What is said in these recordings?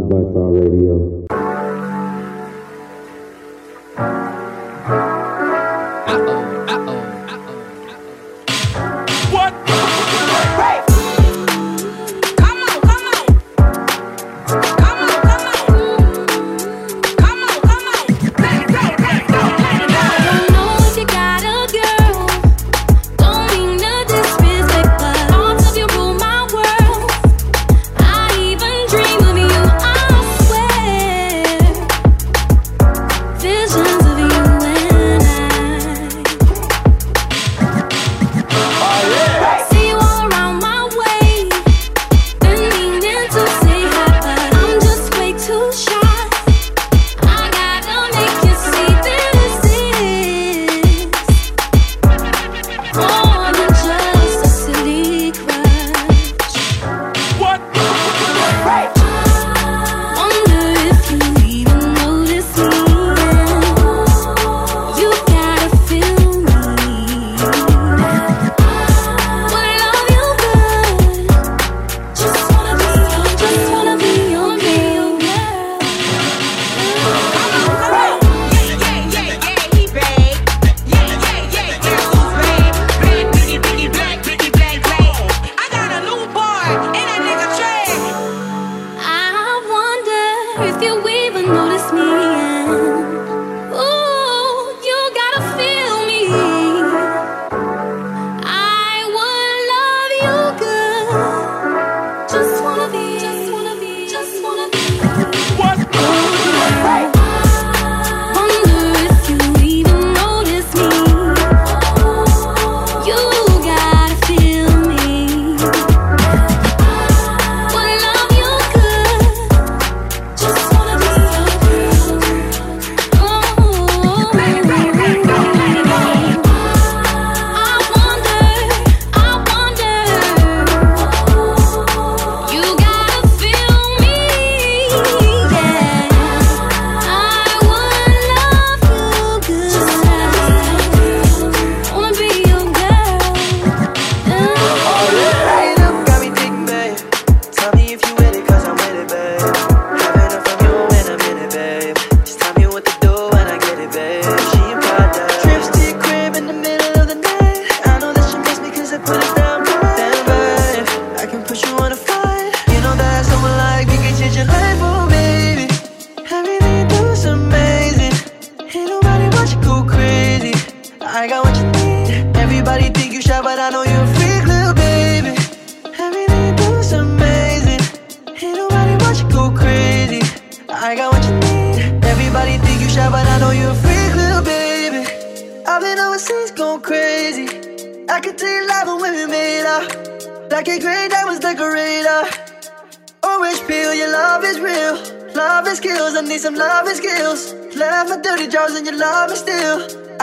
by on Radio.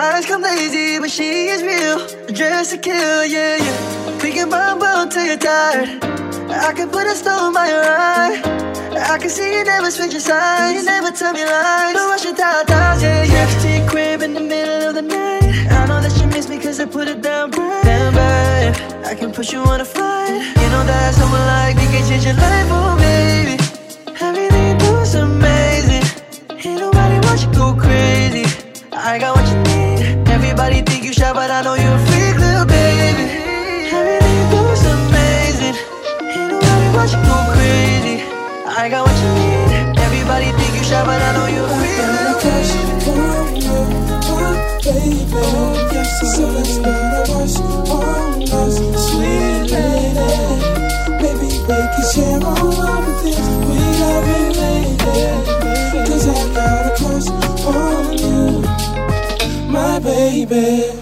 Eyes come lazy, but she is real. Dressed to kill, yeah, yeah. We can bump bone till you're tired. I can put a stone by your eye. I can see you never switch your sides. You never tell me lies. Don't rush your tie-ties, yeah, yeah. To your crib in the middle of the night. I know that you miss me cause I put it down bright. Damn right. I can push you on a flight. You know that someone like me can change your life, oh baby. Everything you do is amazing. Ain't nobody watch you go crazy. I got what you need. Everybody think you shy, but I know you're a freak, little baby. Everything you do is amazing. Ain't nobody watch go crazy. I got what you need. Everybody think you shy, but I know you're a freak, little baby. Baby, so let's better us on us, sweet lady. Baby, we can share all of the things we have been made. Cause I got baby.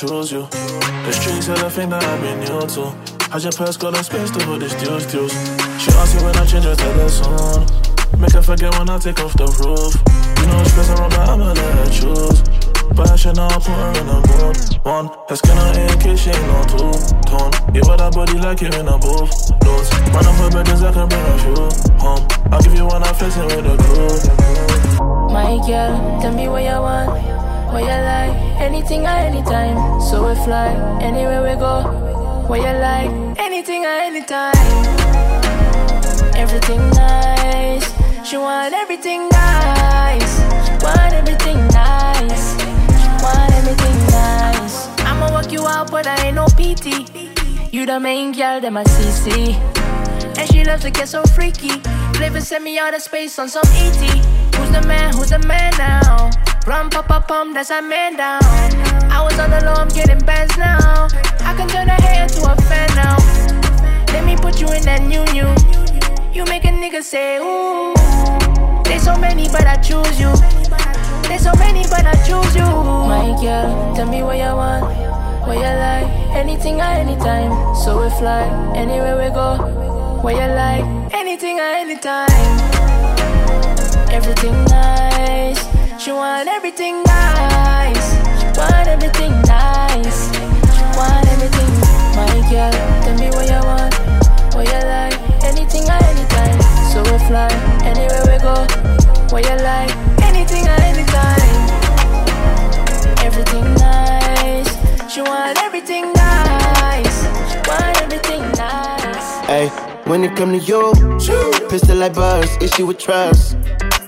Chose you. The streets are the thing that I've been new to. Has your purse got a space to hold this deals, deals? She asked me when I change her to the song. Make her forget when I take off the roof. You know, it's stress around, but I'ma let her choose. But I should not put her in a mood. One, her skin on case she ain't no two tone. You wear that body like you're in a booth. Those run up her bedrooms, I can bring a few home. I'll give you one, I'm flexing with the crew. My girl, tell me what you want, what you like. Anything at anytime, so we fly anywhere we go. What you like, anything at anytime. Everything nice, she want everything nice, She want everything nice, She want everything nice. I'ma work you out, but I ain't no PT. You the main girl, them my CC. And she loves to get so freaky. Flavor send me out of space on some ET. Who's the man? Who's the man now? Rum, pop, pop, pum, that's a man down. I was on the low, I'm getting bands now. I can turn a hater to a fan now. Let me put you in that new new. You make a nigga say ooh. There's so many, but I choose you. There's so many, but I choose you. My girl, tell me what you want, what you like. Anything at anytime, so we fly anywhere we go. What you like, anything at anytime everything nice. She want everything nice. Want everything nice. Want everything. My girl, tell me what you want, what you like. Anything at anytime. So we fly anywhere we go. What you like, anything at anytime. Everything nice. She want everything nice. Want everything nice. Hey, when it come to you, pistol like buzz, issue with trust.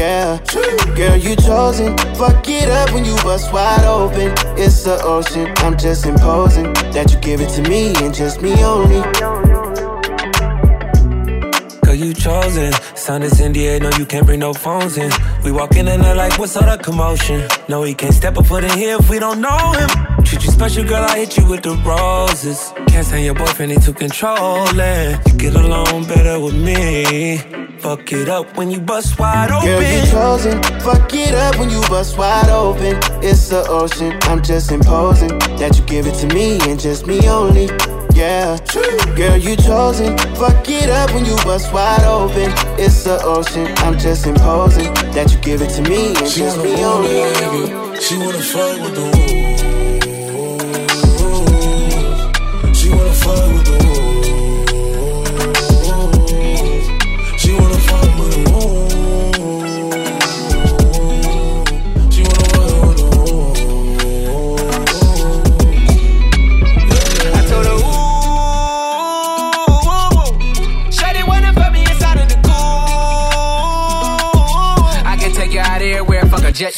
yeah. Girl, you chosen. Fuck it up when you bust wide open. It's the ocean. I'm just imposing that you give it to me and just me only. Girl, you chosen. Sign this NDA, no, you can't bring no phones in. We walk in and they're like, what's all the commotion? No, he can't step a foot in here if we don't know him. Treat you special, girl, I hit you with the roses. Can't stand your boyfriend, he too controlling. You get along better with me. Fuck it up when you bust wide open. Girl, you chosen. Fuck it up when you bust wide open. It's the ocean. I'm just imposing that you give it to me and just me only. Yeah, true girl, you chosen. Fuck it up when you bust wide open. It's the ocean. I'm just imposing that you give it to me and she just me only. She wanna fuck with the woo.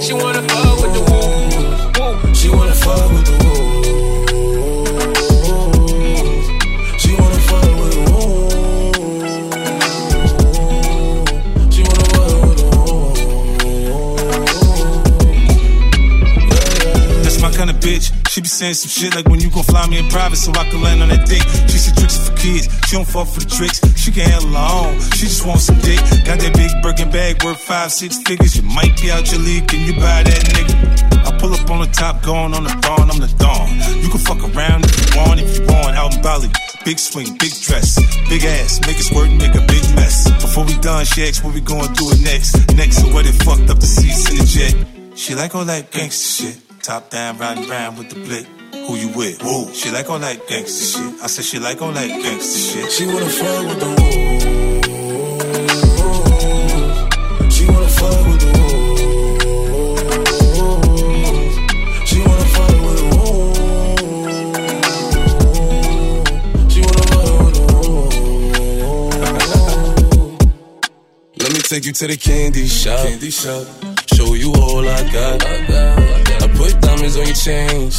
She wanna fuck with the woo. She wanna fuck with the woo. She be saying some shit like when you gon' fly me in private so I can land on that dick. She said tricks for kids. She don't fuck for the tricks. She can handle her own. She just wants some dick. Got that big Birkin bag worth five, six figures. You might be out your league. Can you buy that nigga? I pull up on the top, going on the thorn. I'm the dawn. You can fuck around if you want, if you want. Out in Bali. Big swing, big dress, big ass, make it squirt, make a big mess. Before we done, she asked what we going do it next. Next to what it fucked up the seats in the jet. She like all that gangster shit. Top down, riding round with the blick. Who you with? Woo. She like all that gangster shit. I said she like all that gangster shit. She wanna fuck with the wolves. She wanna fuck with the wolves. She wanna fuck with the wolves. She wanna fuck with the wolves. Let me take you to the candy shop. Candy shop. Show you all I got. I got. Diamonds on your chain,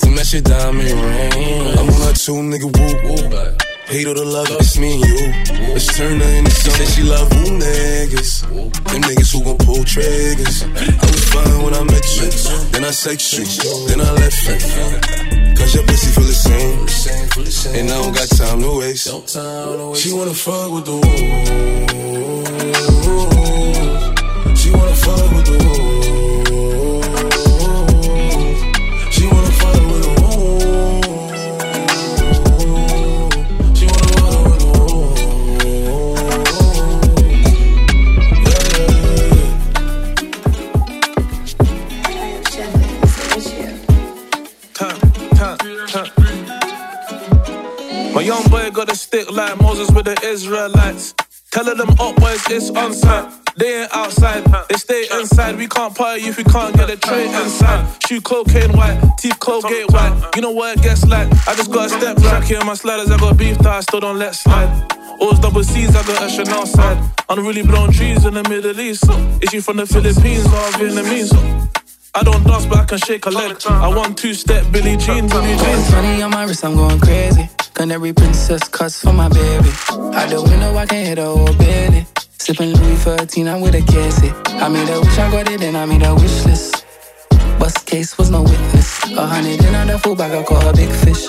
to match your diamond ring. I'm on a two nigga woo woo. Hate or the love, it's me and you. Let's turn her into something. She love who niggas. Them niggas who gon' pull triggers. I was fine when I met you. Then I sex you. Then I left you. Cause your pussy feel the same. And I don't got time to waste. She wanna fuck with the wolves. She wanna fuck with the wolves. Like Moses with the Israelites. Telling them up boys it's on site. They ain't outside, they stay inside. We can't party if we can't get a tray inside. Shoe cocaine white, teeth Colgate white. You know what it gets like? I just got a step track here my sliders. I got beef that I still don't let slide. Always double C's, I got a Chanel side. I'm really blown trees in the Middle East. Is she from the Philippines or Vietnamese? I don't dance, but I can shake a leg. I want two step Billie Jean, Billie Jean. Money on my wrist, I'm going crazy. Canary princess cuts for my baby. Out the window, I can hit a whole belly. Sipping Louis 13, I'm with a cassie. I made a wish, I got it, and I made a wish list. Bust case was no witness. A hundred in the full bag, I caught a big fish.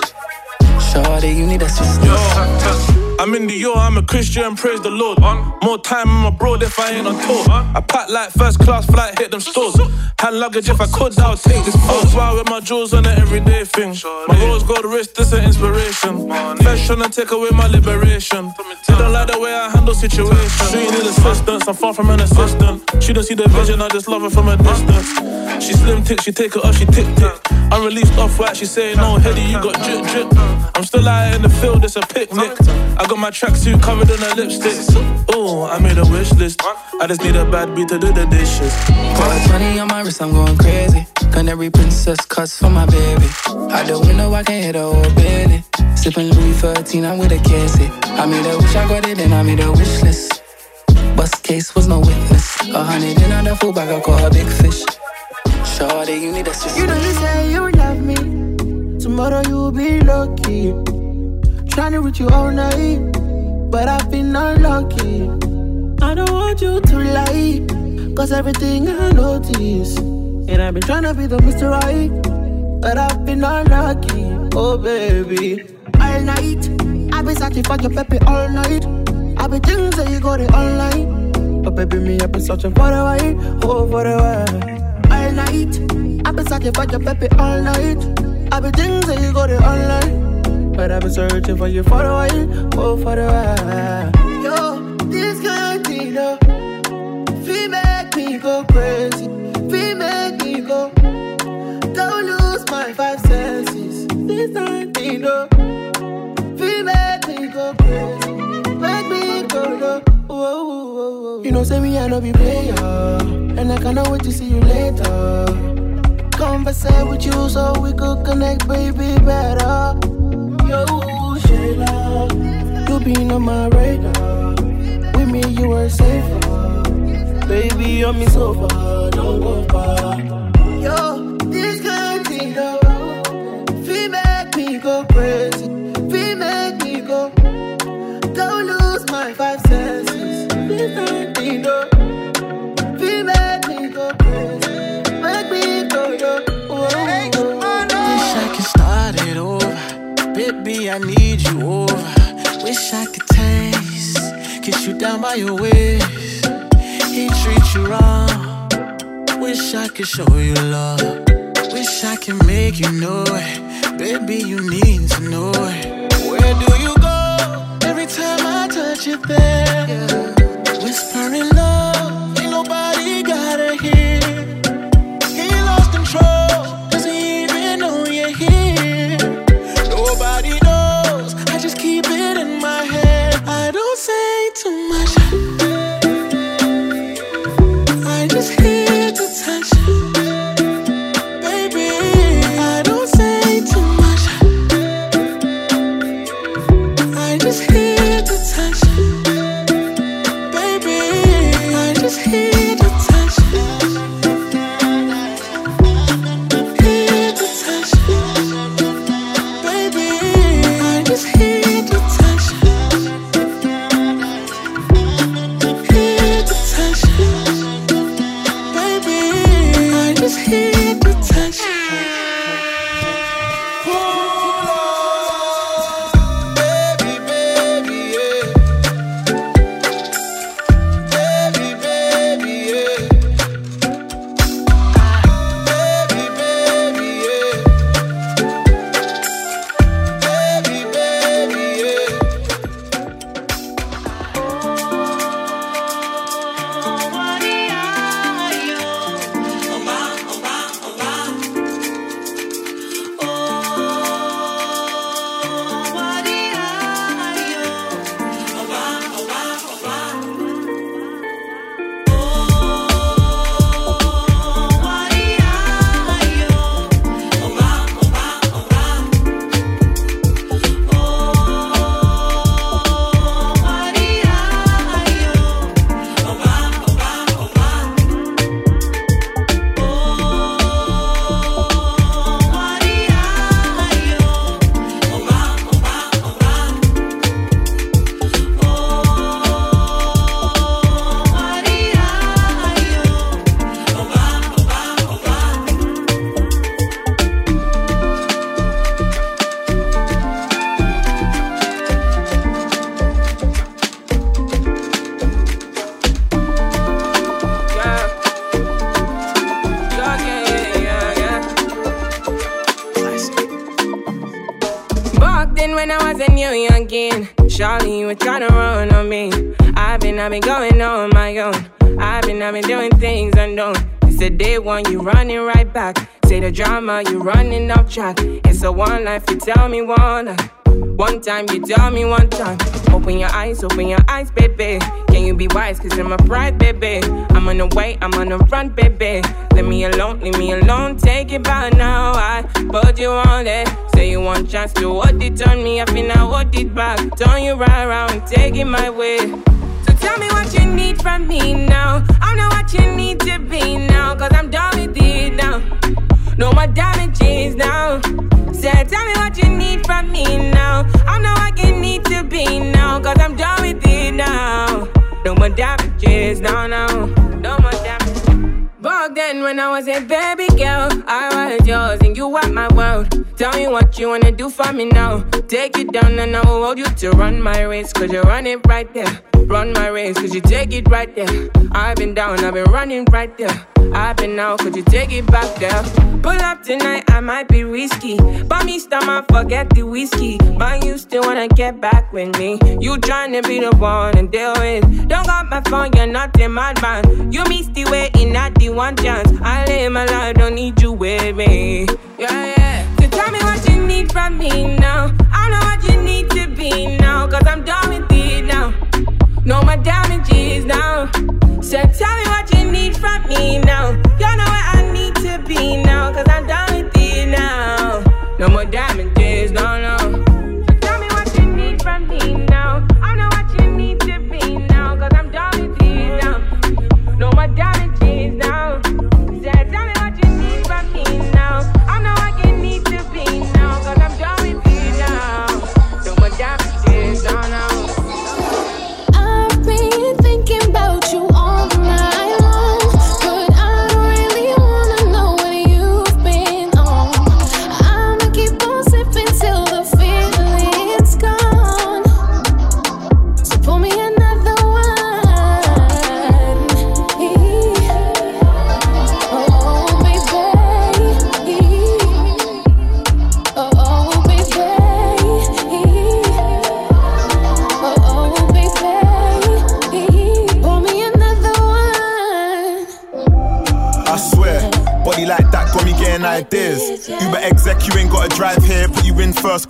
Shorty, you need assistance. Yo. I'm in the yo, I'm a Christian, praise the Lord. More time I'm abroad if I ain't on tour. I pack like first class flight, hit them stores. Hand luggage if I could, I'll take this pose. Why with my jewels on an everyday thing. My rose gold wrist, this an inspiration. Fresh trying to take away my liberation. They don't like the way I handle situations. She need assistance, I'm far from an assistant. She don't see the vision, I just love her from a distance. She slim tick, she take it off, she tick tick. I'm released off white, she say no, heady, you got drip drip. I'm still out in the field, it's a picnic. I got my tracksuit covered in a lipstick. Oh, I made a wish list. I just need a bad beat to do the dishes. Got money on my wrist, I'm going crazy. Canary princess cuts for my baby. Out the window, I can hit a whole belly. Sipping Louis 13, I'm with a Cassie. I made a wish, I got it, and I made a wish list. Bust case was no witness. A hundred in the full bag, I caught a big fish. Shorty, you need assistance. You know you say you love me. Tomorrow you'll be lucky. Trying to reach you all night, but I've been unlucky. I don't want you to lie, cause everything I notice. And I've been trying to be the Mr. Right, but I've been unlucky. Oh, baby. All night, I've been searching for your baby all night. I've been things that you got it online. But baby, me, I've been searching for the right, oh, for the right. All night, I've been searching for your baby all night. I've been that you got it online. But I've been searching for you for a while, oh, for a while. Yo, this kind of thing, though, feel make me go crazy. Feel make me go. Don't lose my five senses. This kind of thing, though, feel make me go crazy. Make me go. Whoa, oh, oh, whoa, oh, whoa, whoa. You know, say me, I know be player. And I cannot wait to see you later. Conversate with you so we could connect, baby, better. Yo, Shayla, you been on my radar. With me, you were safer. Baby, on me so far, don't go far. Yo, this of thing, though, feel make me go crazy. Feel make me go. Don't lose my five senses. This kind of thing, down by your waist. He treats you wrong. Wish I could show you love. Wish I could make you know it. Baby, you need to know it. Where do you go? Every time I touch you there. Whispering one you tell me one. Uh, one time, you tell me one time. Open your eyes, open your eyes, baby. Can you be wise? Cause I'm a pride, baby. I'm on the way, I'm on the run, baby. Leave me alone, leave me alone. Take it back now. I put you on it. Say you want chance to hold it on me. I feel I hold it back. Turn you right around, take it my way. So tell me what you need from me now. I know what you need to be now. Cause I'm done with it now. No more damages now. Tell me what you need from me now. I'm not what you need to be now. Cause I'm done with it now. No more damages now, now. No more damages. Back then, when I was a baby girl, I was yours and you were my world. Tell me what you wanna do for me now. Take it down and I will hold you to run my race. Cause you run it right there. Run my race, cause you take it right there. I've been down, I've been running right there. I've been out, could you take it back there? Pull up tonight, I might be risky. But me stomach, forget the whiskey. But you still wanna get back with me. You tryna be the one and deal with. Don't got my phone, you're not a madman. You missed the way not the one chance. I live my life, don't need you with me. Yeah, yeah. So tell me what you need from me now. I know what you need to be now, cause I'm done with it now. No more damages now. So tell me what you need from me now. You know where I need to be now, cause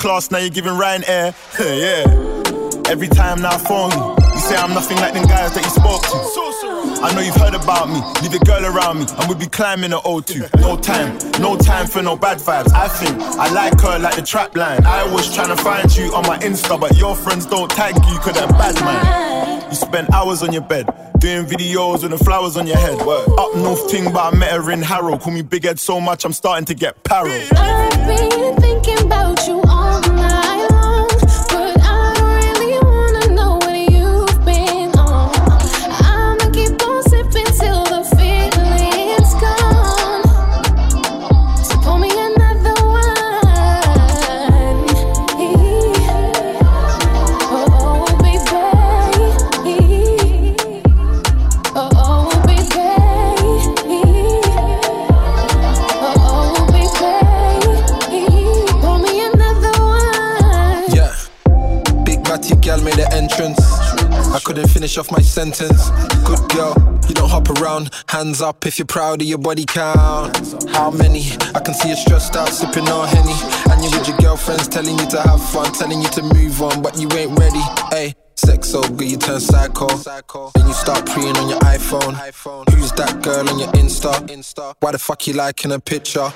class, now you're giving Ryanair. yeah. Every time now phone you, you say I'm nothing like them guys that you spoke to. I know you've heard about me, leave a girl around me, and we'll be climbing the O2. No time, no time for no bad vibes. I think I like her like the trap line. I was trying to find you on my Insta, but your friends don't tag you, cause they're bad man. You spend hours on your bed Doing videos with the flowers on your head. Word. Up north ting, but I met her in Harrow. Call me big head so much, I'm starting to get paro. I've been thinking about you all night finish off my sentence. Good girl, you don't hop around. Hands up if you're proud of your body count. How many? I can see you stressed out, sipping on henny. And you with your girlfriends telling you to have fun, telling you to move on, but you ain't ready. Hey. Sex so good you turn psycho. Then you start preying on your iPhone. Who's that girl on your Insta? Why the fuck you liking a picture?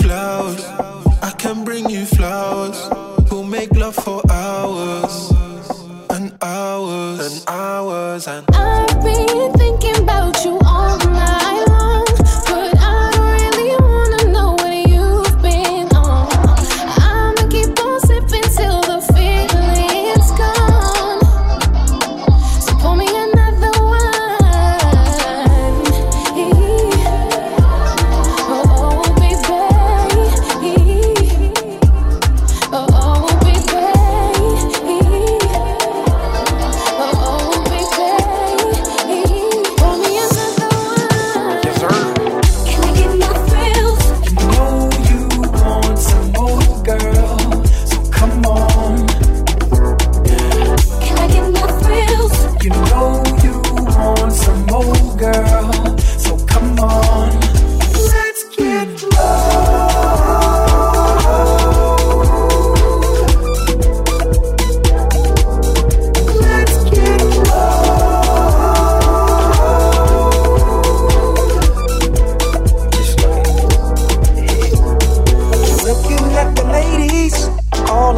Flowers, I can bring you flowers. We'll make love for hours hours and hours and. I've been thinking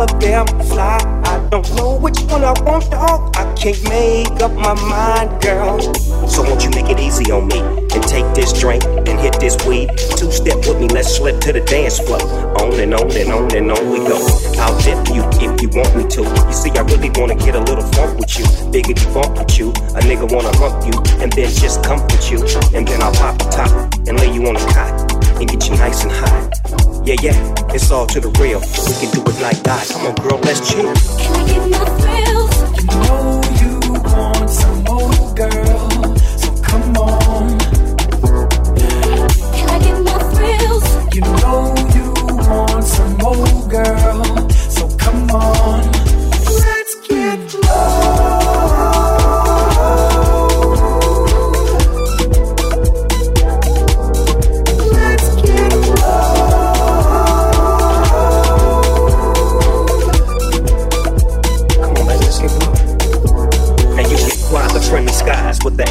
of them fly. I don't know which one I want, dog. I can't make up my mind, girl. So won't you make it easy on me and take this drink and hit this weed? Two step with me, let's slip to the dance floor. On and on and on and on we go. I'll dip you if you want me to. You see, I really wanna get a little funk with you. Big if you funk with you, a nigga wanna hump you and then just comfort you. And then I'll pop the top and lay you on the cot and get you nice and hot. Yeah, yeah, it's all to the real. We can do it like that. Come on, girl, let's chill. Can I get my thrills?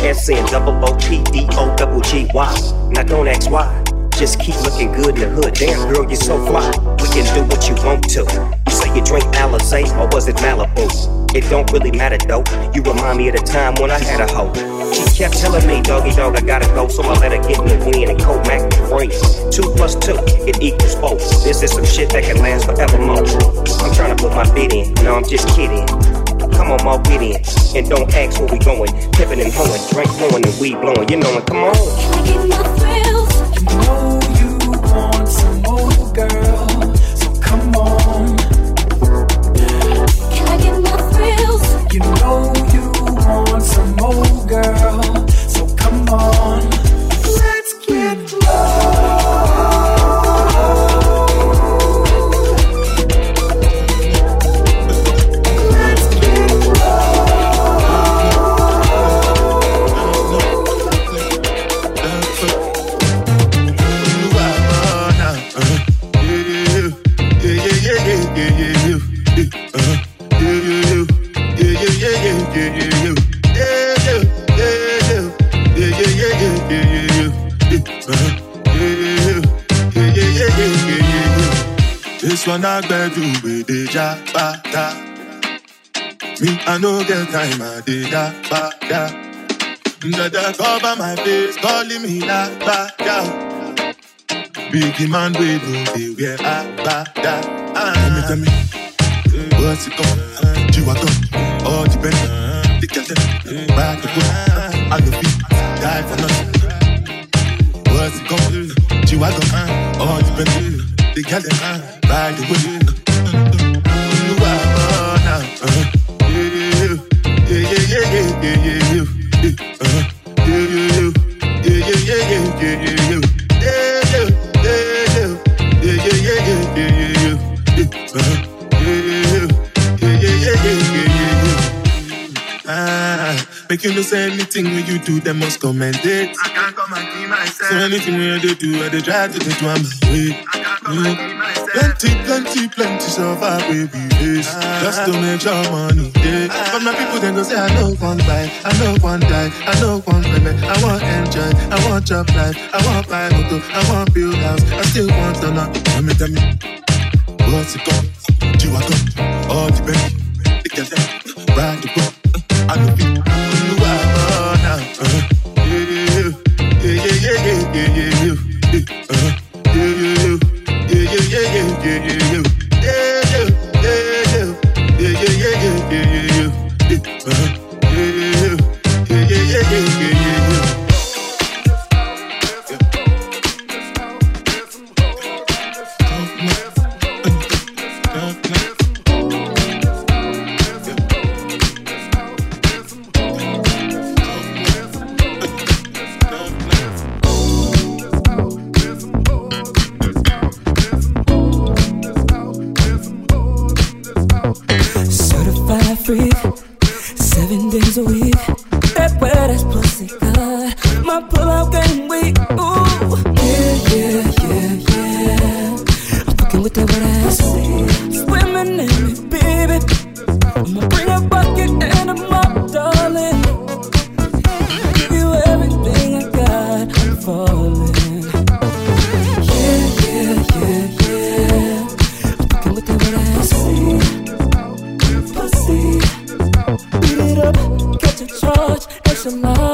The double O P D O double G Y. Now don't ask why. Just keep looking good in the hood. Damn, girl, you're so fly. We can do what you want to. You say you drink Alizé or was it Malibu? It don't really matter though. You remind me of the time when I had a hoe. She kept telling me, doggy dog, I gotta go, so I let her get in the wind and coat Mac brain. Two plus two, it equals four. This is some shit that can last forevermore. I'm trying to put my bid in, no, I'm just kidding. Come on, my get in, and don't ask where we going. Pippin' and hoeing, drink flowing and weed blowing. You know it, come on. Can I get my thrills? no get time, I did that back out. Dada cover my face, calling me that back out. Big man, we don't be where I back out. Ah. Tell me, tell me, what's it called? G-Wagon, all depend. The captain, eh. back to go. I love you, die for nothing. What's it called? G-Wagon, all depend. The captain, back to go. Anything when you do, they must commend it. I can't come and keep myself. So anything when they do, I they try to do on my way. Mm. Plenty, plenty, plenty so far, baby face. Just to make your money, yeah. But my people then go say, I know one buy, I know one die, I know one payment. I want enjoy, I want job life, I want buy motor, I want build house, I still want to know. Tell me, tell me, what's it called? G-Wagon, all the belly, the them, ride the boat, I know it, down. Uh-huh. to touch and some.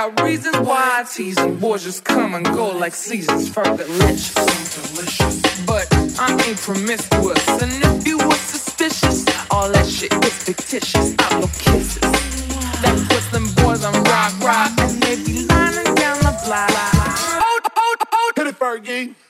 Got reasons why I tease them. Boys just come and go like seasons. delicious, But I ain't promiscuous. And if you were suspicious, all that shit is fictitious. I blow kisses. That's what them boys on rock, rock. And they be lining down the block. Hold, hold, hold, hit it, Fergie.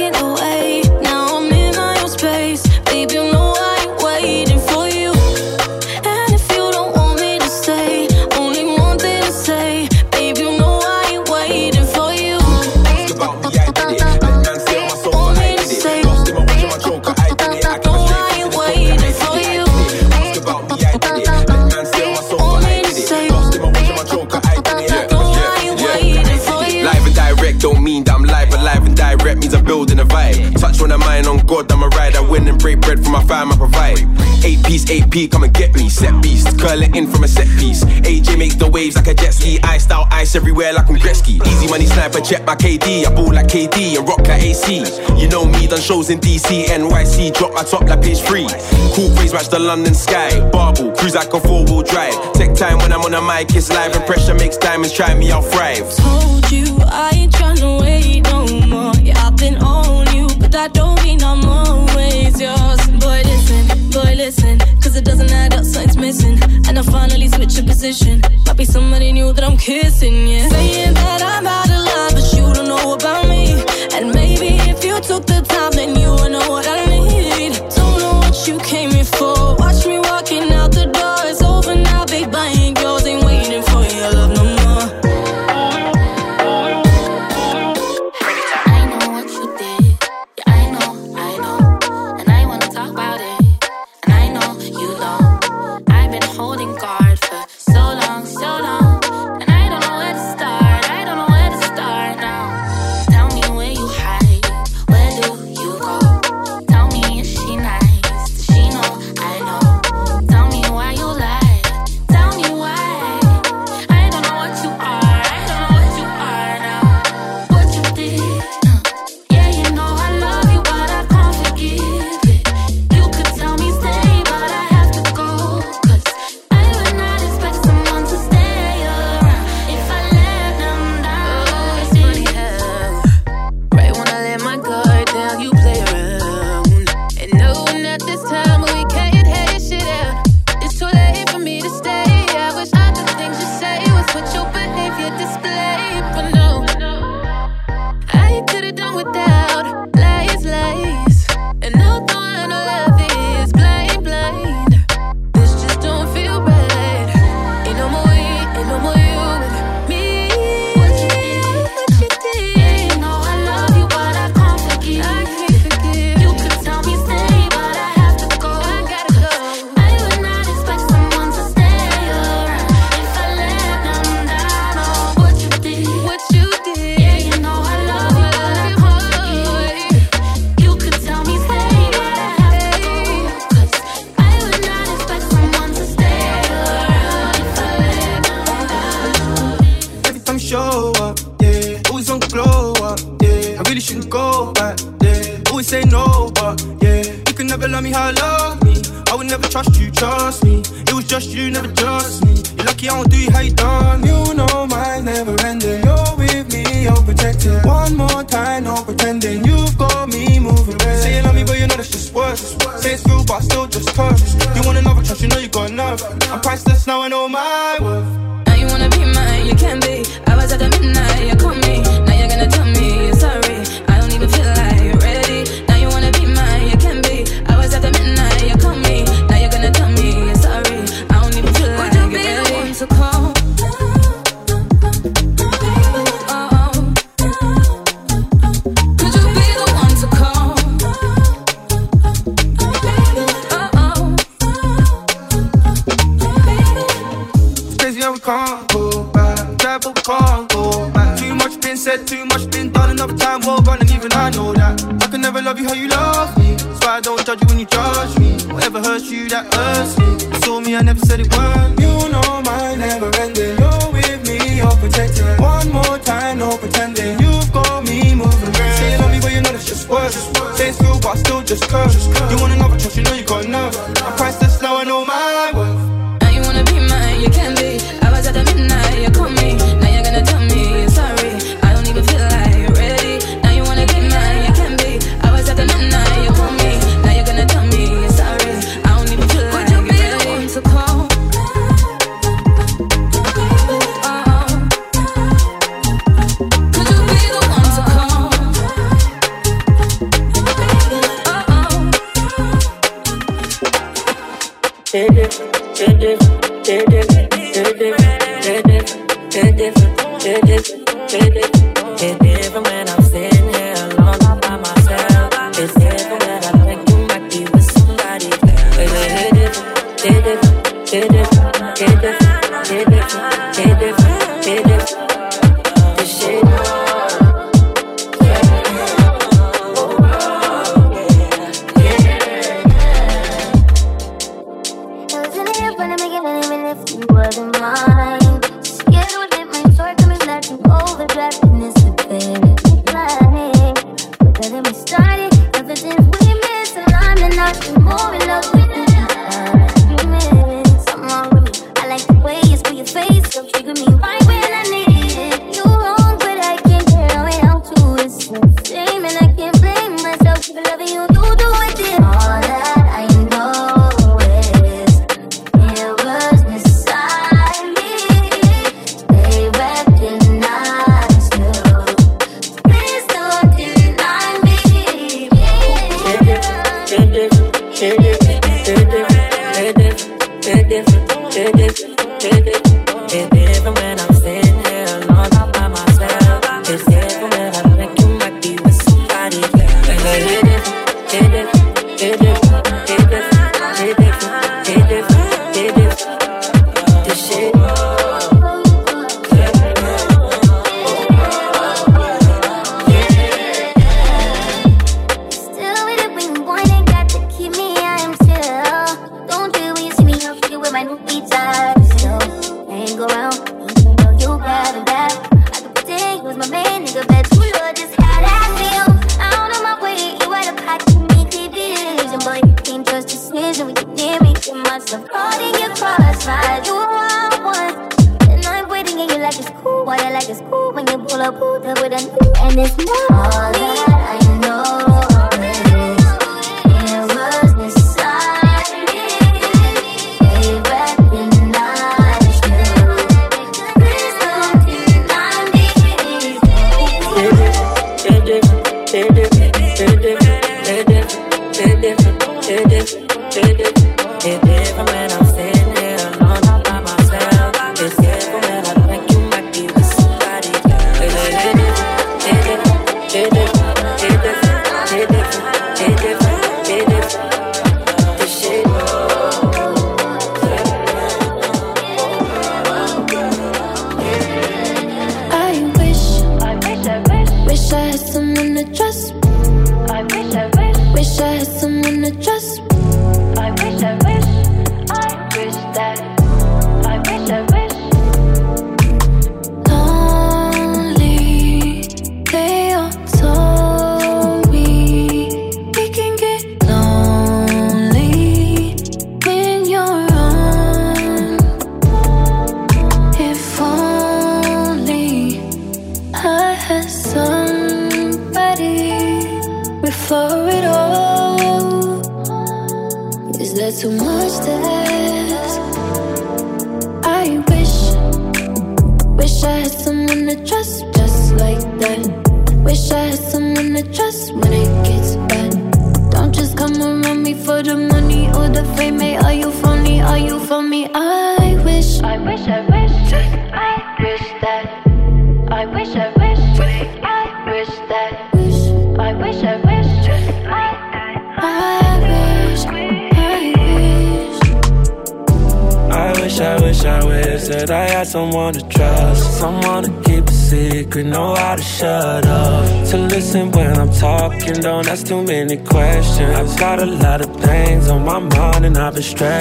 walking away? I ride. I win and break bread for my fam, I provide. Eight piece, AP, come and get me. Set beast, curl it in from a set piece. AJ make the waves like a jet ski. Ice out ice everywhere like I'm Gretzky. Easy money sniper, check my KD. I ball like KD and rock like AC. You know me, done shows in DC, NYC. Drop my top like page three. Cool craze, match the London sky. Barbell, cruise like a four wheel drive. Take time when I'm on a mic, it's live. And pressure makes diamonds, try me, I'll thrive. Told you I ain't tryna wait no more. Yeah, I've been on you, but that don't mean I'm on listen. Cause it doesn't add up, something's missing. And I finally switch a position. Might be somebody new that I'm kissing, yeah. just cause. You wanna know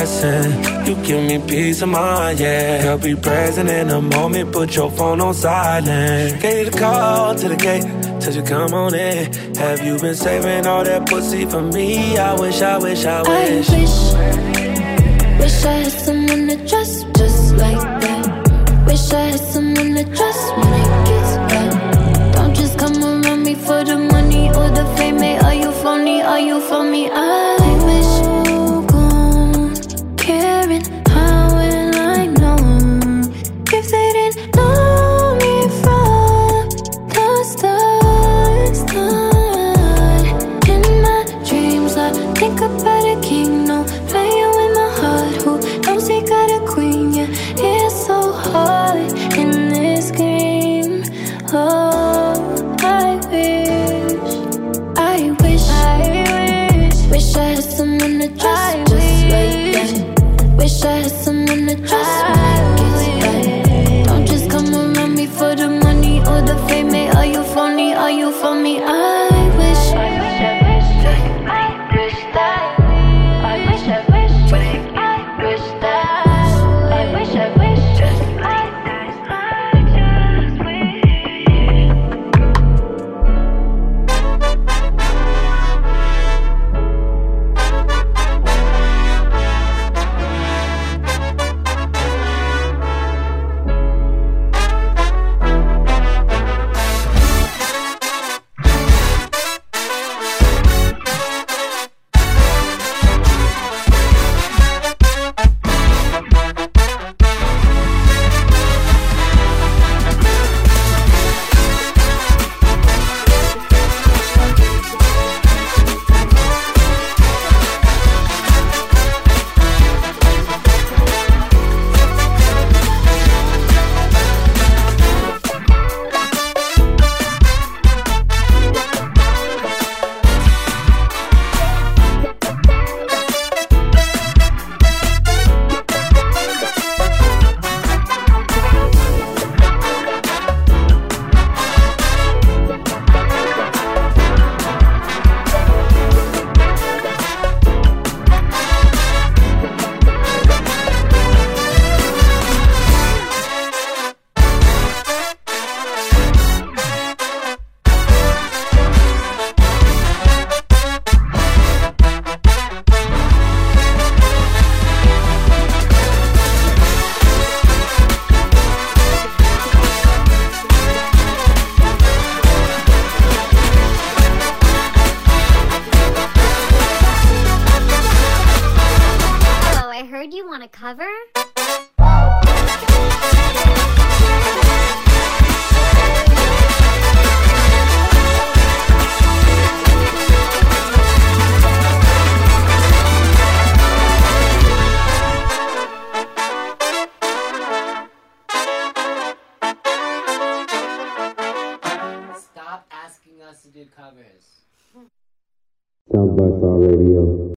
blessing. You give me peace of mind, yeah. Help be present in the moment, put your phone on silent. Gave you the call to the gate, told you come on in. Have you been saving all that pussy for me? I wish, I wish, I wish. I wish, wish I had someone to trust just like that. Wish I had someone to trust when it gets bad. Don't just come around me for the money or the fame. Hey, are you phony? Are you for me? I king, no playing with my heart Who knows he got a queen, yeah It's so hard in this game Oh, I wish I wish I wish Wish I had someone to trust I just wish. like that Wish I had someone to trust I like Don't just come around me for the money or the fame Are you phony, are you for me? I